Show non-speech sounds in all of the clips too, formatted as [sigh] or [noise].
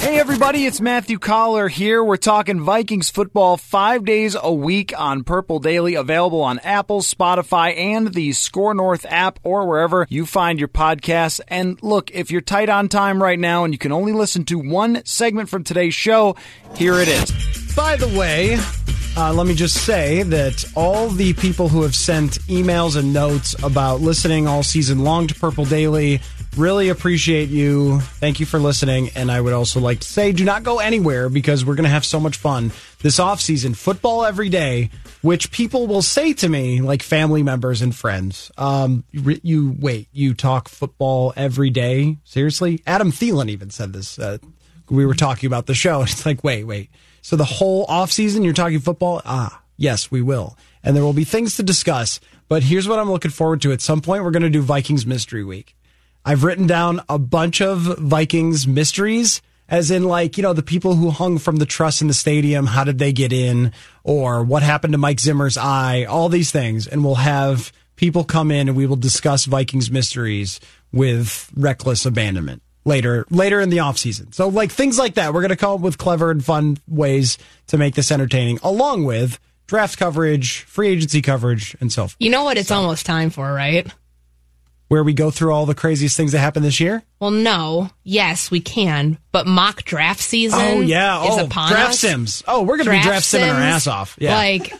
Hey everybody, it's Matthew Coller here. We're talking Vikings football five days a week on Purple Daily, available on Apple, Spotify, and the SKOR North app or wherever you find your podcasts. And look, if you're tight on time right now and you can only listen to one segment from today's show, here it is. By the way, uh, let me just say that all the people who have sent emails and notes about listening all season long to Purple Daily really appreciate you. Thank you for listening. And I would also like to say do not go anywhere because we're going to have so much fun this off season. Football every day, which people will say to me, like family members and friends. Um, you, wait, you talk football every day? Seriously? Adam Thielen even said this. Uh, we were talking about the show. [laughs] It's like, wait, wait. So the whole off season you're talking football? Ah, yes, we will. And there will be things to discuss. But here's what I'm looking forward to. At some point, we're going to do Vikings Mystery Week. I've written down a bunch of Vikings mysteries, as in, like, you know, the people who hung from the truss in the stadium, how did they get in? Or what happened to Mike Zimmer's eye? All these things. And we'll have people come in and we will discuss Vikings mysteries with reckless abandonment later later in the off season. So like things like that, we're going to come up with clever and fun ways to make this entertaining, along with draft coverage, free agency coverage, and so forth. You know what? It's so, almost time for right. Where we go through all the craziest things that happened this year? Well, no. Yes, we can. But mock draft season. Oh yeah. oh, draft us. sims. Oh, we're gonna draft be draft simming our ass off. Yeah. Like.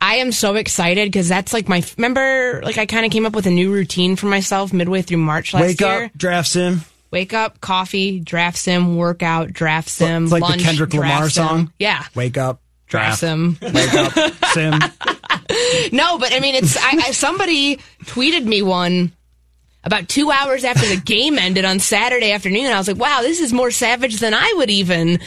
I am so excited because that's like my remember like I kind of came up with a new routine for myself midway through March last Wake year. Wake up, draft sim. Wake up, coffee, draft sim, workout, draft sim, it's like lunch, the Kendrick Lamar sim. song. Yeah. Wake up, draft, draft sim. [laughs] Wake up, sim. [laughs] no, but I mean, it's I, I, somebody tweeted me one about two hours after the game ended on Saturday afternoon. I was like, wow, this is more savage than I would even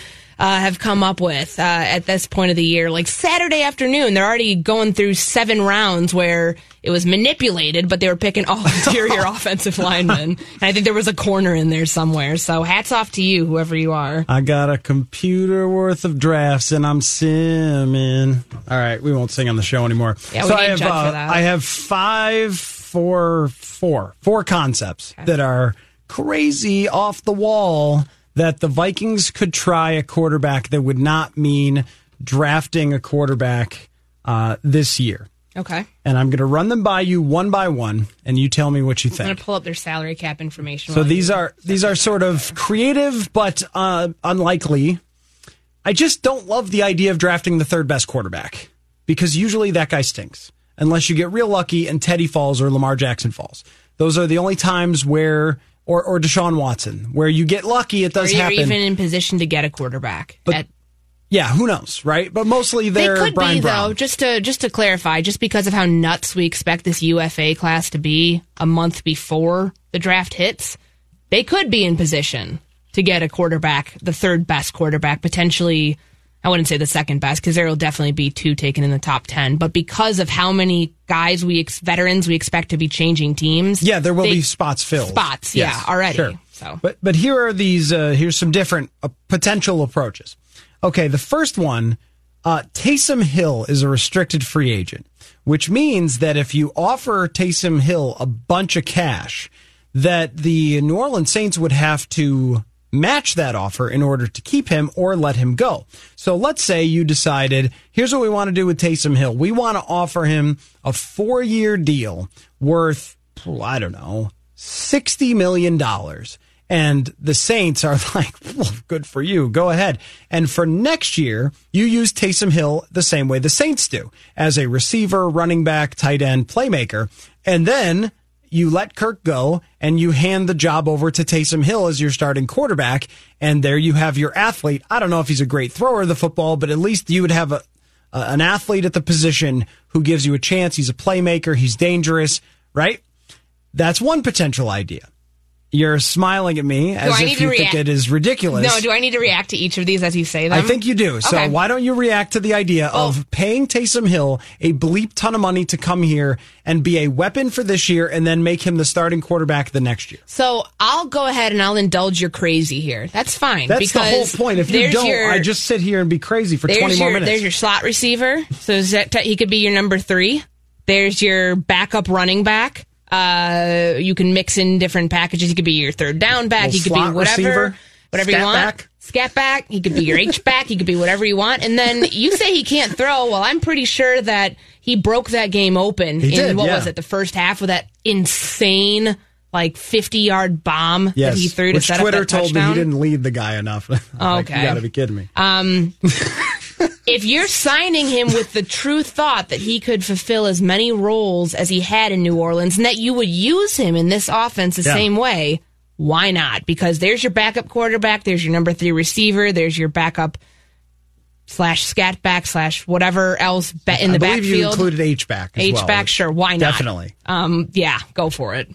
uh, have come up with uh, at this point of the year. Like Saturday afternoon, they're already going through seven rounds where it was manipulated, but they were picking all [laughs] interior [laughs] offensive linemen. And I think there was a corner in there somewhere. So hats off to you, whoever you are. I got a computer worth of drafts and I'm simming. All right, we won't sing on the show anymore. Yeah, we so I have, uh, I have five, four, four, four concepts okay. that are crazy off the wall that the Vikings could try a quarterback that would not mean drafting a quarterback uh, this year. Okay. And I'm going to run them by you one by one, and you tell me what you think. I'm going to pull up their salary cap information. So these are these are sort of creative but uh, unlikely. I just don't love the idea of drafting the third best quarterback because usually that guy stinks unless you get real lucky and Teddy falls or Lamar Jackson falls. Those are the only times where or or Deshaun Watson, where you get lucky, it does or you're happen. Even in position to get a quarterback. But, at, yeah, who knows, right? But mostly they're they could Brian be Brown. though. Just to just to clarify, just because of how nuts we expect this UFA class to be a month before the draft hits, they could be in position to get a quarterback, the third best quarterback, potentially I wouldn't say the second best because there will definitely be two taken in the top 10. But because of how many guys we, ex- veterans we expect to be changing teams. Yeah, there will they, be spots filled. Spots, yes, yeah, already. Sure. So. But, but here are these, uh, here's some different uh, potential approaches. Okay, the first one, uh, Taysom Hill is a restricted free agent, which means that if you offer Taysom Hill a bunch of cash, that the New Orleans Saints would have to match that offer in order to keep him or let him go. So let's say you decided, here's what we want to do with Taysom Hill. We want to offer him a four year deal worth, I don't know, $60 million. And the Saints are [laughs] like, well, good for you. Go ahead. And for next year, you use Taysom Hill the same way the Saints do as a receiver, running back, tight end, playmaker. And then you let Kirk go and you hand the job over to Taysom Hill as your starting quarterback. And there you have your athlete. I don't know if he's a great thrower of the football, but at least you would have a, an athlete at the position who gives you a chance. He's a playmaker. He's dangerous, right? That's one potential idea. You're smiling at me as if you think it is ridiculous. No, do I need to react to each of these as you say them? I think you do. So Okay. why don't you react to the idea oh. of paying Taysom Hill a bleep ton of money to come here and be a weapon for this year and then make him the starting quarterback the next year? So I'll go ahead and I'll indulge your crazy here. That's fine. That's the whole point. If you don't, your- I just sit here and be crazy for there's 20 your, more minutes. There's your slot receiver. So is that he could be your number three. There's your backup running back. Uh, you can mix in different packages. He could be your third down back. He could be whatever, receiver, whatever you want. back. Scat back. He could be your H back. He could be whatever you want. And then you say he can't throw. Well, I'm pretty sure that he broke that game open He in did, what yeah. was it, the first half with that insane like 50 yard bomb that he threw to which set Twitter up that told touchdown. me he didn't lead the guy enough. [laughs] Like, Okay. you got to be kidding me. [laughs] if you're signing him with the true thought that he could fulfill as many roles as he had in New Orleans and that you would use him in this offense the Yeah. same way, why not? Because there's your backup quarterback, there's your number three receiver, there's your backup slash scat back slash whatever else in the I believe you included H back. H well. back, sure, why not? Definitely. Um, yeah, go for it.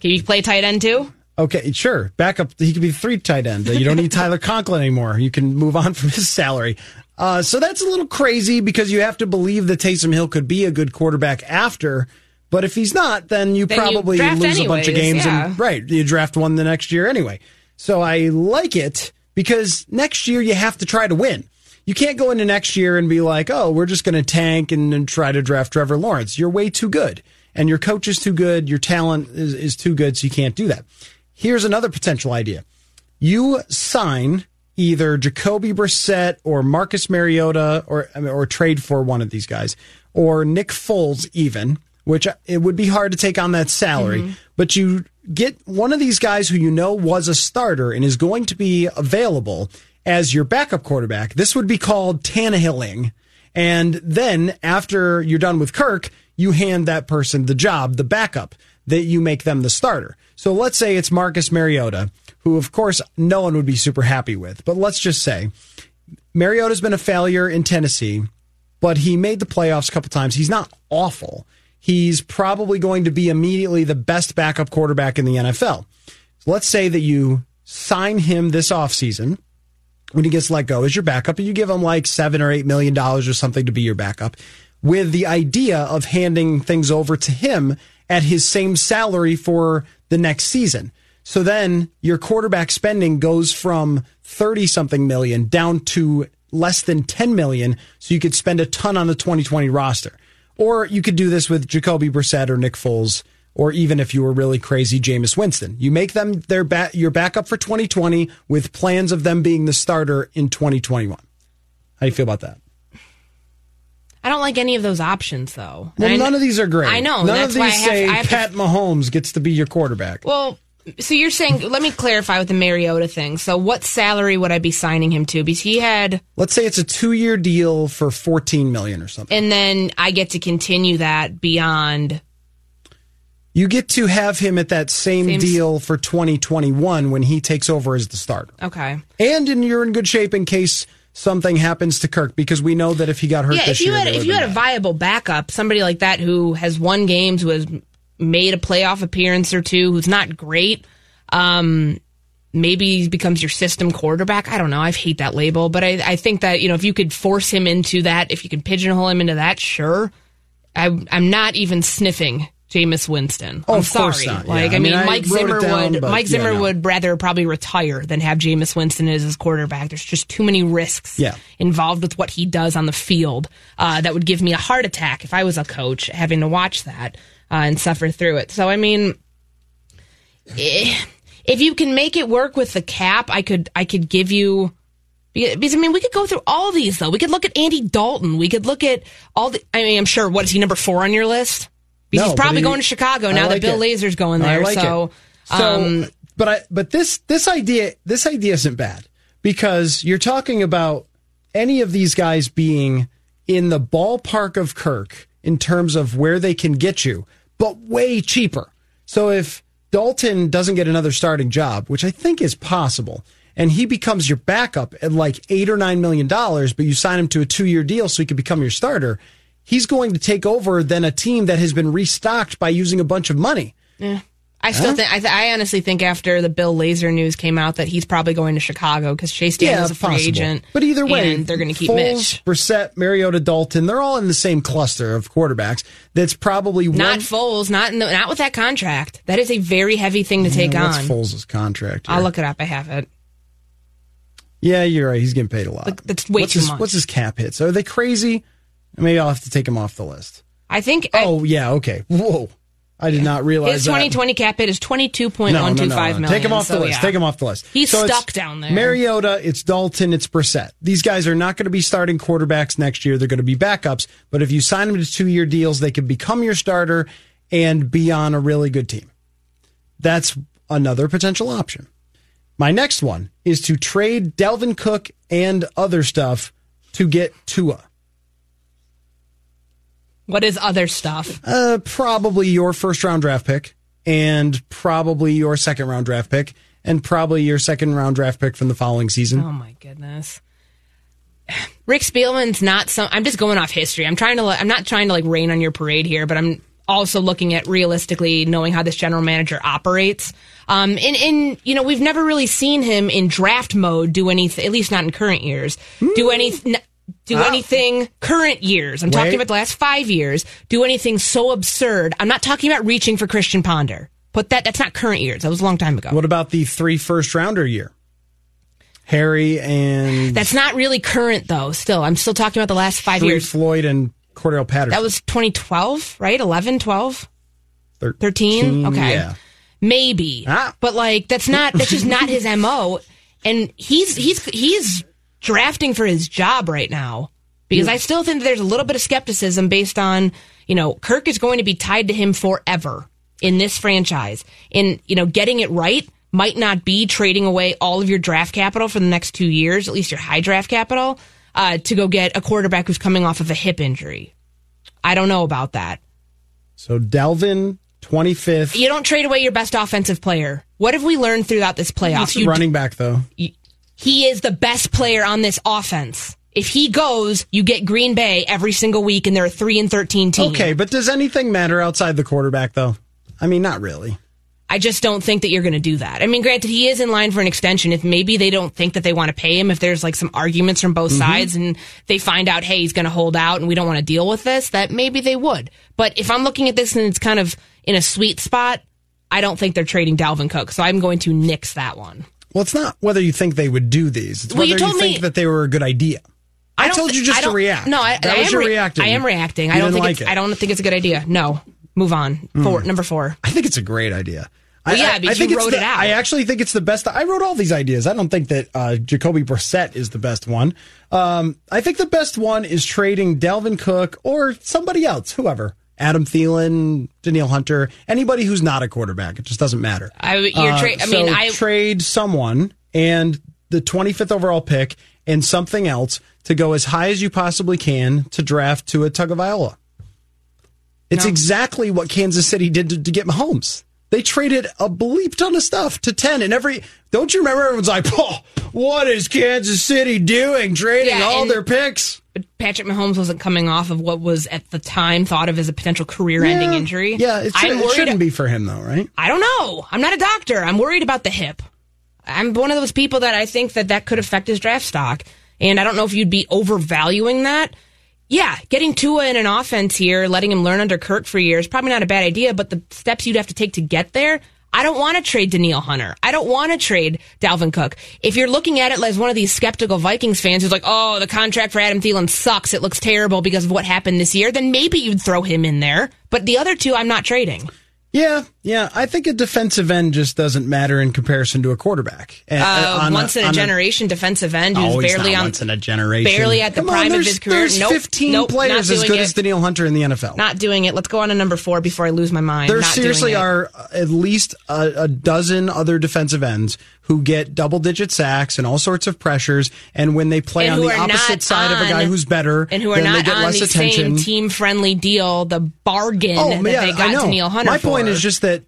Can you play tight end too? Okay, sure. Backup. He could be three tight end. You don't need [laughs] Tyler Conklin anymore. You can move on from his salary. Uh, so that's a little crazy because you have to believe that Taysom Hill could be a good quarterback after. But if he's not, then you Then probably draft lose a bunch of games. yeah. And right, you draft one the next year anyway. So I like it because next year you have to try to win. You can't go into next year and be like, oh, we're just going to tank and, and try to draft Trevor Lawrence. You're way too good. And your coach is too good. Your talent is, is too good. So you can't do that. Here's another potential idea. You sign either Jacoby Brissett or Marcus Mariota or, or trade for one of these guys or Nick Foles even, which it would be hard to take on that salary, mm-hmm. but you get one of these guys who you know was a starter and is going to be available as your backup quarterback. This would be called Tannehilling. And then after you're done with Kirk, you hand that person the job, the backup, that you make them the starter. So let's say it's Marcus Mariota, who of course no one would be super happy with. But let's just say Mariota's been a failure in Tennessee, but he made the playoffs a couple times. He's not awful. He's probably going to be immediately the best backup quarterback in the NFL. So let's say that you sign him this offseason when he gets let go as your backup and you give him like seven or eight million dollars or something to be your backup with the idea of handing things over to him at his same salary for the next season. So then your quarterback spending goes from 30 something million down to less than 10 million. So you could spend a ton on the 2020 roster. Or you could do this with Jacoby Brissett or Nick Foles, or even if you were really crazy, Jameis Winston. You make them their ba- your backup for 2020 with plans of them being the starter in 2021. How do you feel about that? I don't like any of those options though. Well, I- none of these are great. I know. None that's of why these I have, say I have to Pat Mahomes gets to be your quarterback. Well, so you're saying, let me clarify with the Mariota thing. So, what salary would I be signing him to? Because he had, Let's say it's a two year deal for 14 million or something. and then I get to continue that beyond. You get to have him at that same, Same s- deal for 2021 when he takes over as the starter. Okay. And in, you're in good shape in case something happens to Kirk because we know that if he got hurt Yeah, this if you year, had they if you had a bad. viable backup, somebody like that who has won games, who has made a playoff appearance or two, who's not great, um, maybe he becomes your system quarterback. I don't know. I hate that label, but I, I think that you know if you could force him into that, if you could pigeonhole him into that, sure. I, I'm not even sniffing Jameis Winston. Oh, I'm sorry. not, yeah. Like I I mean, mean, I Mike Zimmer down, would but Mike yeah, Zimmer no. would rather probably retire than have Jameis Winston as his quarterback. There's just too many risks Yeah. involved with what he does on the field uh, that would give me a heart attack if I was a coach having to watch that uh, and suffer through it. So I mean, eh, if you can make it work with the cap, I could I could give you. Because I mean, we could go through all these though. We could look at Andy Dalton. We could look at all the. I mean, I'm sure. What is he number four on your list? Because No, he's probably he- going to Chicago now like that Bill it. Laser's going I there. like so, it. So, um, but but I but this this idea this idea isn't bad because you're talking about any of these guys being in the ballpark of Kirk in terms of where they can get you, but way cheaper. So if Dalton doesn't get another starting job, which I think is possible, and he becomes your backup at like eight or nine million dollars, but you sign him to a two year deal so he can become your starter, he's going to take over then a team that has been restocked by using a bunch of money. Yeah. I still huh? think I, th- I, honestly think after the Bill Lazor news came out that he's probably going to Chicago because Chase Daniel's yeah, a free possible. agent. But either way, they're going to keep Foles, Mitch, Brissett, Mariota, Dalton. They're all in the same cluster of quarterbacks. That's probably not. Foles. Not in the, not with that contract. That is a very heavy thing to yeah, take what's on. Foles' contract? Here? I'll look it up. I have it. Yeah, you're right. He's getting paid a lot. Look, that's way what's too his, much. What's his cap hit? So are they crazy? Maybe I'll have to take him off the list. I think. Oh I, yeah. Okay. Whoa. I did not realize his 2020 that. cap hit is twenty two point one two five million. Take him off so, the list. Yeah. Take him off the list. He's so stuck down there. Mariota, it's Dalton, it's Brissett. These guys are not going to be starting quarterbacks next year. They're going to be backups. But if you sign them to two year deals, they could become your starter and be on a really good team. That's another potential option. My next one is to trade Dalvin Cook and other stuff to get Tua. What is other stuff? Uh, probably your first round draft pick, and probably your second round draft pick, and probably your second round draft pick from the following season. Oh my goodness. Rick Spielman's not some. I'm just going off history. I'm trying to. I'm not trying to like rain on your parade here, but I'm also looking at realistically knowing how this general manager operates. Um, and, and you know we've never really seen him in draft mode do anything. At least not in current years. Mm. Do anything do anything current years. I'm Wait. talking about the last five years. Do anything so absurd. I'm not talking about reaching for Christian Ponder. Put that. That's not current years. That was a long time ago. What about the three first rounder year? Harry and that's not really current though. Still, I'm still talking about the last five years. Floyd and Cordarrelle Patterson. That was 2012, right? 11, 12, 13. 13? Okay, yeah. maybe. Ah. But like, that's not. That's just not his mo. And he's he's he's drafting for his job right now because I still think there's a little bit of skepticism based on, you know, Kirk is going to be tied to him forever in this franchise. And, you know, getting it right might not be trading away all of your draft capital for the next two years, at least your high draft capital, uh, to go get a quarterback who's coming off of a hip injury. I don't know about that. So Dalvin, 25th. You don't trade away your best offensive player. What have we learned throughout this playoffs? You running back, though. You, he is the best player on this offense. If he goes, you get Green Bay every single week, and they're a three and thirteen team. Okay, but does anything matter outside the quarterback, though? I mean, not really. I just don't think that you're going to do that. I mean, granted, he is in line for an extension. If maybe they don't think that they want to pay him, if there's like some arguments from both mm-hmm. sides and they find out, hey, he's going to hold out and we don't want to deal with this, that maybe they would. But if I'm looking at this and it's kind of in a sweet spot, I don't think they're trading Dalvin Cook. So I'm going to nix that one. Well, it's not whether you think they would do these. It's well, whether you, you think me, that they were a good idea. I, I told you just to react. No, I, that I was am your re- reacting. I am reacting. You I don't think like it's, it. I don't think it's a good idea. No, move on. Four, mm. number four. I think it's a great idea. Well, yeah, because I think you wrote the, it out. I actually think it's the best. I wrote all these ideas. I don't think that uh, Jacoby Brissett is the best one. Um, I think the best one is trading Dalvin Cook or somebody else, whoever. Adam Thielen, Danielle Hunter, anybody who's not a quarterback. It just doesn't matter. I, you're tra- uh, I mean, so I trade someone and the 25th overall pick and something else to go as high as you possibly can to draft Tua Tagovailoa. It's No. exactly what Kansas City did to, to get Mahomes. They traded a bleep ton of stuff to 10 and every don't you remember everyone's like, [laughs] "Oh, what is Kansas City doing trading Yeah, all and- their picks?" But Patrick Mahomes wasn't coming off of what was at the time thought of as a potential career-ending Yeah. injury. Yeah, it, should, it shouldn't be for him though, right? I don't know. I'm not a doctor. I'm worried about the hip. I'm one of those people that I think that that could affect his draft stock, and I don't know if you'd be overvaluing that. Yeah, getting Tua in an offense here, letting him learn under Kirk for years, probably not a bad idea. But the steps you'd have to take to get there, I don't want to trade Danielle Hunter. I don't want to trade Dalvin Cook. If you're looking at it as one of these skeptical Vikings fans who's like, oh, the contract for Adam Thielen sucks. It looks terrible because of what happened this year, then maybe you'd throw him in there. But the other two, I'm not trading. Yeah, yeah. I think a defensive end just doesn't matter in comparison to a quarterback. Uh, on once in a on generation defensive end who's barely on once in a generation. barely at the Come on, prime of there's- his career. There's Nope, 15 nope, players as good it. as Danielle Hunter in the NFL. not doing it. Let's go on to number four before I lose my mind. There Not doing seriously are at least a, a dozen other defensive ends who get double digit sacks and all sorts of pressures. And when they play And on the opposite side of a guy who's better, and who are then they not get on less the attention. same team friendly deal, the bargain Oh, that yeah, they got I know. Danielle Hunter My point is just that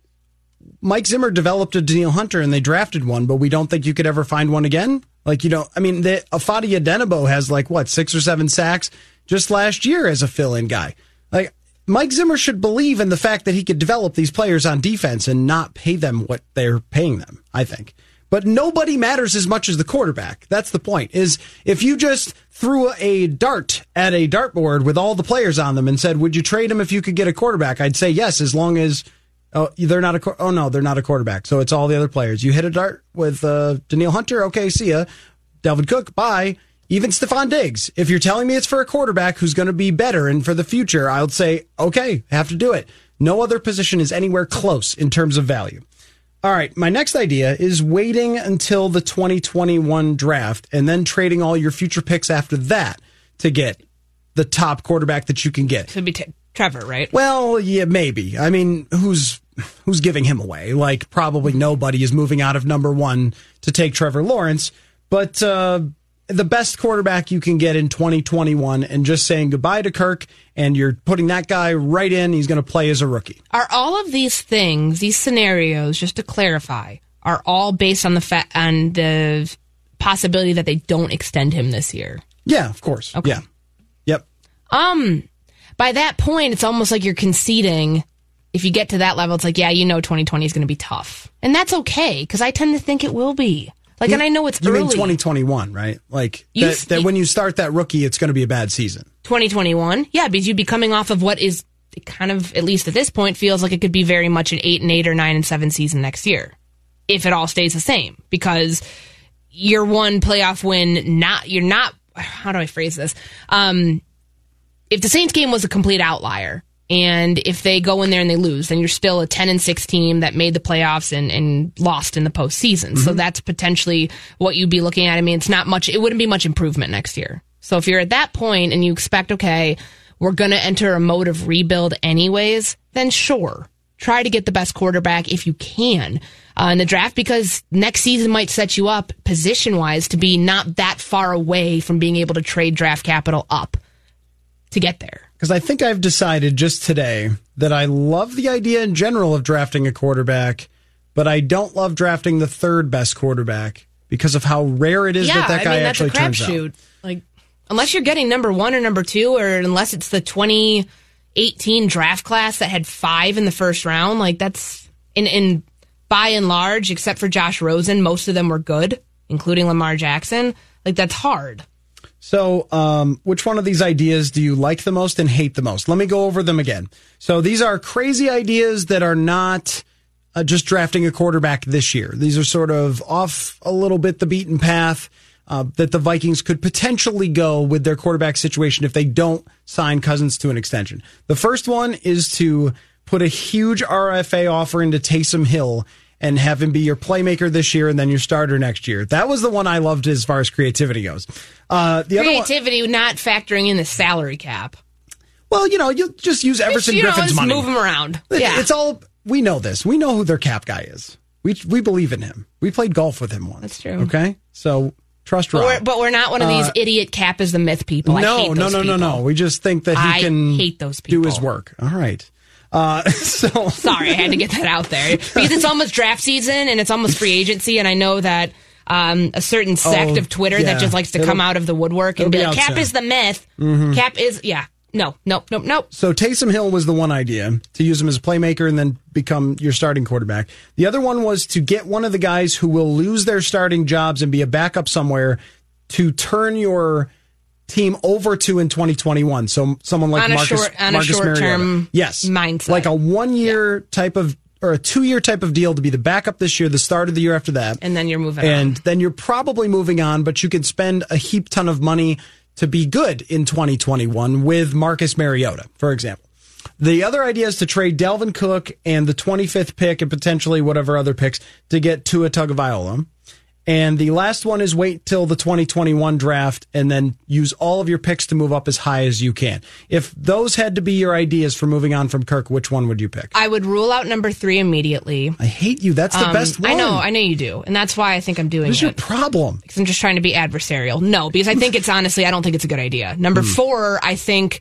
Mike Zimmer developed a Danielle Hunter and they drafted one, but we don't think you could ever find one again. Like you don't. I mean, the Ifeadi Odenigbo has like what six or seven sacks just last year as a fill-in guy. Like Mike Zimmer should believe in the fact that he could develop these players on defense and not pay them what they're paying them. I think. But nobody matters as much as the quarterback. That's the point. Is if you just threw a dart at a dartboard with all the players on them and said, "Would you trade him if you could get a quarterback?" I'd say yes, as long as oh they're not a oh no they're not a quarterback. So it's all the other players. You hit a dart with uh, Hunter. Okay, see ya. Dalvin Cook. Bye. Even Stefon Diggs. If you're telling me it's for a quarterback who's going to be better and for the future, I'll say okay, have to do it. No other position is anywhere close in terms of value. All right, my next idea is waiting until the 2021 draft and then trading all your future picks after that to get the top quarterback that you can get. Could be t- Trevor, right? Well, yeah, maybe. I mean, who's who's giving him away? Like probably nobody is moving out of number 1 to take Trevor Lawrence, but uh the best quarterback you can get in 2021 and just saying goodbye to Kirk and you're putting that guy right in, he's going to play as a rookie. Are all of these things, these scenarios, just to clarify, are all based on the fa- on the possibility that they don't extend him this year? Yeah, of course. Okay. Yeah. Yep. Um, by that point, it's almost like you're conceding. If you get to that level, it's like, yeah, you know, 2020 is going to be tough, and that's okay because I tend to think it will be. Like, and I know it's You early. mean 2021, right? Like You that, that when you start that rookie, it's going to be a bad season. 2021, yeah, because you'd be coming off of what is kind of, at least at this point, feels like it could be very much an eight and eight or nine and seven season next year, if it all stays the same. Because your one playoff win, not you're not. How do I phrase this? Um, if the Saints game was a complete outlier, and if they go in there and they lose, then you're still a 10 and 6 team that made the playoffs and, and lost in the postseason. So that's potentially what you'd be looking at. I mean, it's not much, it wouldn't be much improvement next year. So if you're at that point and you expect, okay, we're going to enter a mode of rebuild anyways, then sure. Try to get the best quarterback if you can uh, in the draft because next season might set you up position wise to be not that far away from being able to trade draft capital up to get there. Because I think I've decided just today that I love the idea in general of drafting a quarterback, but I don't love drafting the third best quarterback because of how rare it is that that guy I mean, actually a turns out. Like, unless you're getting number one or number two, or unless it's the 2018 draft class that had five in the first round, like that's in in by and large, except for Josh Rosen, most of them were good, including Lamar Jackson. Like that's hard. So, um, which one of these ideas do you like the most and hate the most? Let me go over them again. So, these are crazy ideas that are not uh, just drafting a quarterback this year. These are sort of off a little bit the beaten path uh, that the Vikings could potentially go with their quarterback situation if they don't sign Cousins to an extension. The first one is to put a huge RFA offer into Taysom Hill and have him be your playmaker this year and then your starter next year. That was the one I loved as far as creativity goes. Uh, the other one, Creativity, not factoring in the salary cap. well, you know, you just use Everson know, Griffin's just money. move them around. Yeah, It's all we know this. We know who their cap guy is. We we believe in him. We played golf with him once. That's true. Okay, so trust but Rob. we're, but we're not one of these idiot cap is the myth people. I Uh, no, no, no, no, no. people. We just think that he I can hate those people. do his work. All right. Uh, [laughs] so Sorry, I had to get that out there because it's almost draft season and it's almost free agency, and I know that um, a certain sect Oh, of Twitter yeah. that just likes to It'll- come out of the woodwork and be like, "Cap is the myth. Cap is yeah." No, nope, nope, nope. So Taysom Hill was the one idea to use him as a playmaker and then become your starting quarterback. The other one was to get one of the guys who will lose their starting jobs and be a backup somewhere to turn your team over to in 2021. So someone like Marcus, short- Marcus Mariota. Yes. mindset. Like a one year type of or a two year type of deal to be the backup this year, the start of the year after that. And then you're moving And on. then you're probably moving on, but you could spend a heap ton of money to be good in 2021 with Marcus Mariota, for example. The other idea is to trade Dalvin Cook and the 25th pick and potentially whatever other picks to get Tua Tagovailoa. And the last one is wait till the 2021 draft and then use all of your picks to move up as high as you can. If those had to be your ideas for moving on from Kirk, which one would you pick? I would rule out number three immediately. I hate you. That's the Um, best one. I know, I know you do, and that's why I think I'm doing What's it. your problem? because I'm just trying to be adversarial. No, because I think it's honestly, I don't think it's a good idea. Number Hmm. four, I think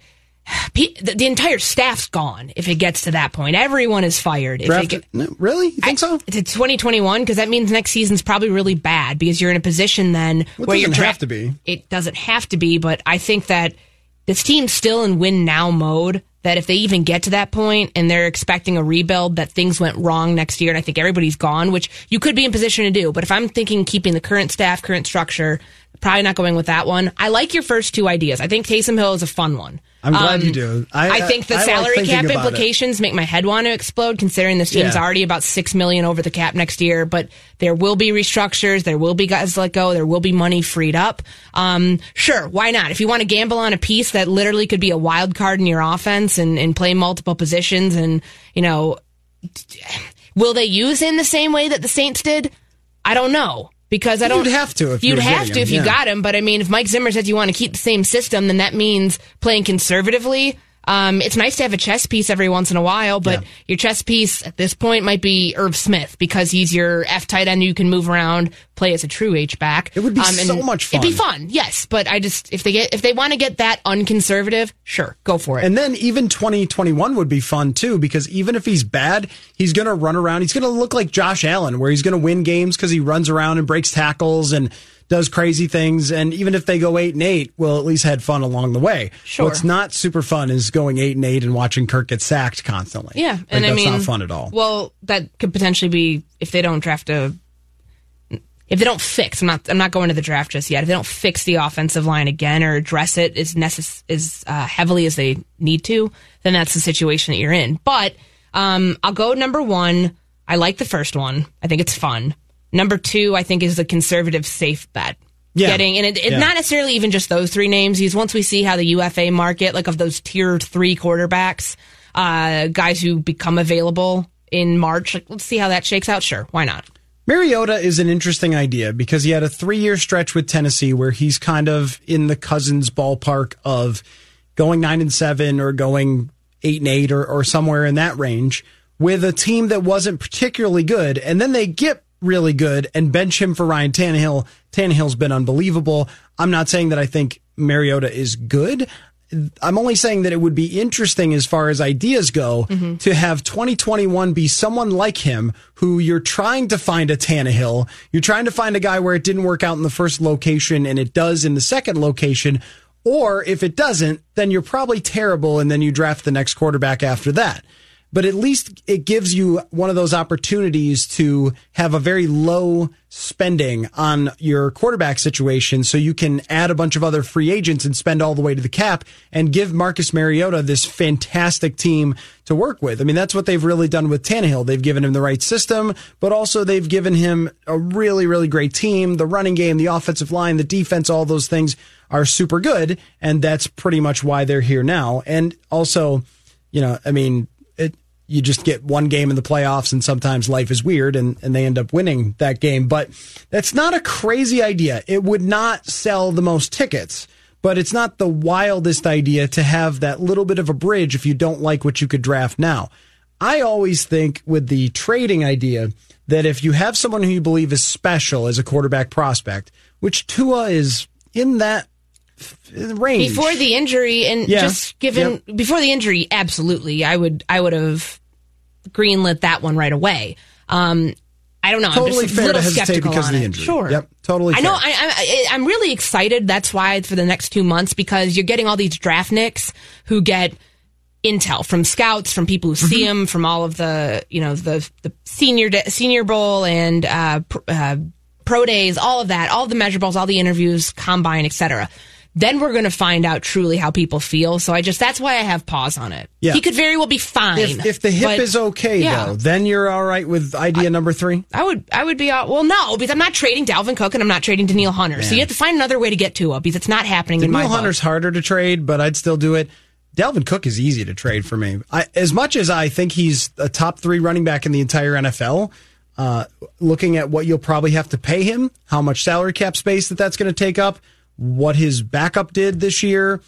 the, the entire staff's gone if it gets to that point. Everyone is fired. If get, no, really? You think so? to 2021 because that means next season's probably really bad because you're in a position then Well, where you're dra- have to be. It doesn't have to be, but I think that this team's still in win now mode. That if they even get to that point and they're expecting a rebuild, that things went wrong next year, and I think everybody's gone, which you could be in position to do. But if I'm thinking keeping the current staff, current structure, probably not going with that one. I like your first two ideas. I think Taysom Hill is a fun one. I'm glad Um, you do. I- I, think the I salary thinking cap implications make my head want to explode, considering this team's Yeah. already about six million over the cap next year. But there will be restructures. There will be guys let go. There will be money freed up. Um, sure, why not? If you want to gamble on a piece that literally could be a wild card in your offense and, and play multiple positions, and you know, will they use him the same way that the Saints did? I don't know. Because I don't. You'd have to if you you'd have to him, if you got him. But I mean, if Mike Zimmer says you want to keep the same system, then that means playing conservatively. Um, it's nice to have a chess piece every once in a while, but Yeah. your chess piece at this point might be Irv Smith because he's your F tight end you can move around, play as a true H back. It would be and so much fun. It'd be fun. fun, yes. But I just if they get if they want to get that unconservative, sure, go for it. And then even 2021 would be fun too, because even if he's bad, he's going to run around. He's going to look like Josh Allen, where he's going to win games because he runs around and breaks tackles and does crazy things. And even if they go eight and eight, we'll at least had fun along the way. Sure. What's not super fun is going eight and eight and watching Kirk get sacked constantly. Yeah, Like, and I mean, not fun at all. Well, that could potentially be if they don't draft a. If they don't fix, I'm not. I'm not going to the draft just yet. If they don't fix the offensive line again or address it as necess- as uh, heavily as they need to, then that's the situation that you're in. But um, I'll go number one. I like the first one. I think it's fun. Number two, I think is a conservative safe bet. Yeah. Getting and it, it's Yeah. not necessarily even just those three names. Because once we see how the UFA market, like of those tier three quarterbacks, uh, guys who become available in March, like let's see how that shakes out. Sure, why not? Mariota is an interesting idea because he had a three year stretch with Tennessee where he's kind of in the Cousins ballpark of going nine and seven or going eight and eight or, or somewhere in that range with a team that wasn't particularly good. And then they get really good and bench him for Ryan Tannehill. Tannehill's been unbelievable. I'm not saying that I think Mariota is good. I'm only saying that it would be interesting as far as ideas go mm-hmm. to have 2021 be someone like him who you're trying to find a Tannehill. You're trying to find a guy where it didn't work out in the first location and it does in the second location. Or if it doesn't, then you're probably terrible and then you draft the next quarterback after that. But at least it gives you one of those opportunities to have a very low spending on your quarterback situation so you can add a bunch of other free agents and spend all the way to the cap and give Marcus Mariota this fantastic team to work with. I mean, that's what they've really done with Tannehill. They've given him the right system, but also they've given him a really, really great team. The running game, the offensive line, the defense, all those things are super good. And that's pretty much why they're here now. And also, you know, I mean, you just get one game in the playoffs and sometimes life is weird and, and they end up winning that game. But that's not a crazy idea. It would not sell the most tickets, but it's not the wildest idea to have that little bit of a bridge if you don't like what you could draft now. I always think with the trading idea that if you have someone who you believe is special as a quarterback prospect, which Tua is in that range. Before the injury, and Yeah. just given before the injury, absolutely, I would I would have greenlit that one right away. Um, I don't know. Totally I'm just fair a to little hesitate skeptical because on of the it. injury. Sure. Yep, totally I know. fair. I, I, I'm really excited. That's why for the next two months because you're getting all these draftniks who get intel from scouts, from people who Mm-hmm. see them, from all of the you know the the senior senior bowl and uh, pr- uh, pro days, all of that, all the measurables, all the interviews, combine, etc. Then we're going to find out truly how people feel. So I just that's why I have pause on it. Yeah. He could very well be fine. if, if the hip but- is okay yeah. though, then you're all right with idea number three. I would, I would be, uh, well, no, because I'm not trading Dalvin Cook and I'm not trading Danielle Hunter. So you have to find another way to get Tua because it's not happening in my Neil book. Hunter's harder to trade, but I'd still do it. Dalvin Cook is easy to trade for me. I, as much as I think he's a top three running back in the entire NFL, uh, looking at what you'll probably have to pay him, how much salary cap space that that's going to take up, what his backup did this year,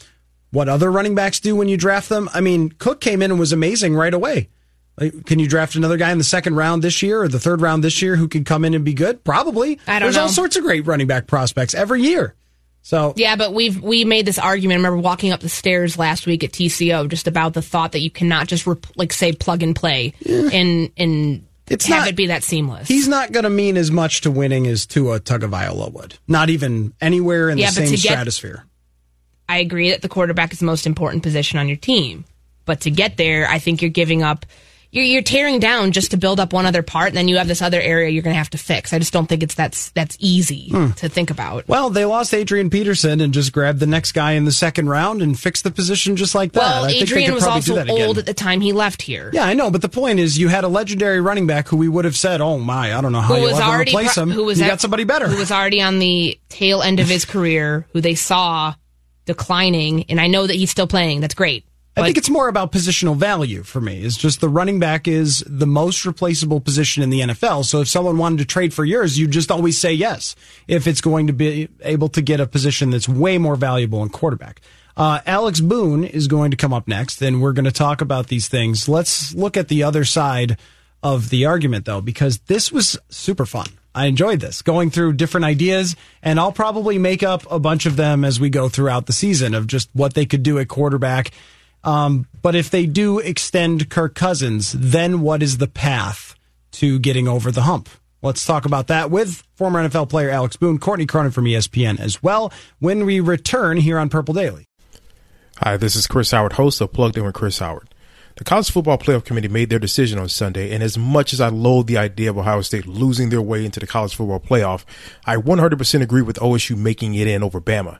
what other running backs do when you draft them. I mean, Cook came in and was amazing right away. Like, can you draft another guy in the second round this year or the third round this year who could come in and be good? Probably. I don't know. There's know. all sorts of great running back prospects every year. So Yeah, but we've we made this argument. I remember walking up the stairs last week at TCO just about the thought that you cannot just rep- like say plug and play in and It's have not- it be that seamless. he's not going to mean as much to winning as Tua Tagovailoa would. Not even anywhere in Yeah, the same get- stratosphere. I agree that the quarterback is the most important position on your team, but to get there, I think you're giving up. You're, you're tearing down just to build up one other part, and then you have this other area you're going to have to fix. I just don't think it's that's that's easy Hmm. to think about. Well, they lost Adrian Peterson and just grabbed the next guy in the second round and fixed the position just like that. Well, I Adrian was also that again. old at the time he left here. Yeah, I know, but the point is, you had a legendary running back who we would have said, "Oh my, I don't know how was ever replace pro- him." who was you at- got somebody better. who was already on the tail end of his career, who they saw declining, and I know that he's still playing. That's great. I think it's more about positional value for me. It's just the running back is the most replaceable position in the NFL. So if someone wanted to trade for yours, you just always say yes. If it's going to be able to get a position that's way more valuable in quarterback. Uh, Alex Boone is going to come up next, and we're going to talk about these things. Let's look at the other side of the argument, though, because this was super fun. I enjoyed this going through different ideas, and I'll probably make up a bunch of them as we go throughout the season of just what they could do at quarterback. Um, but if they do extend Kirk Cousins, then what is the path to getting over the hump? Let's talk about that with former NFL player Alex Boone, Courtney Cronin from ESPN as well when we return here on Purple Daily. Hi, this is Chris Howard, host of Plugged In with Chris Howard. The College Football Playoff Committee made their decision on Sunday, and as much as I loathe the idea of Ohio State losing their way into the College Football Playoff, I 100% agree with OSU making it in over Bama.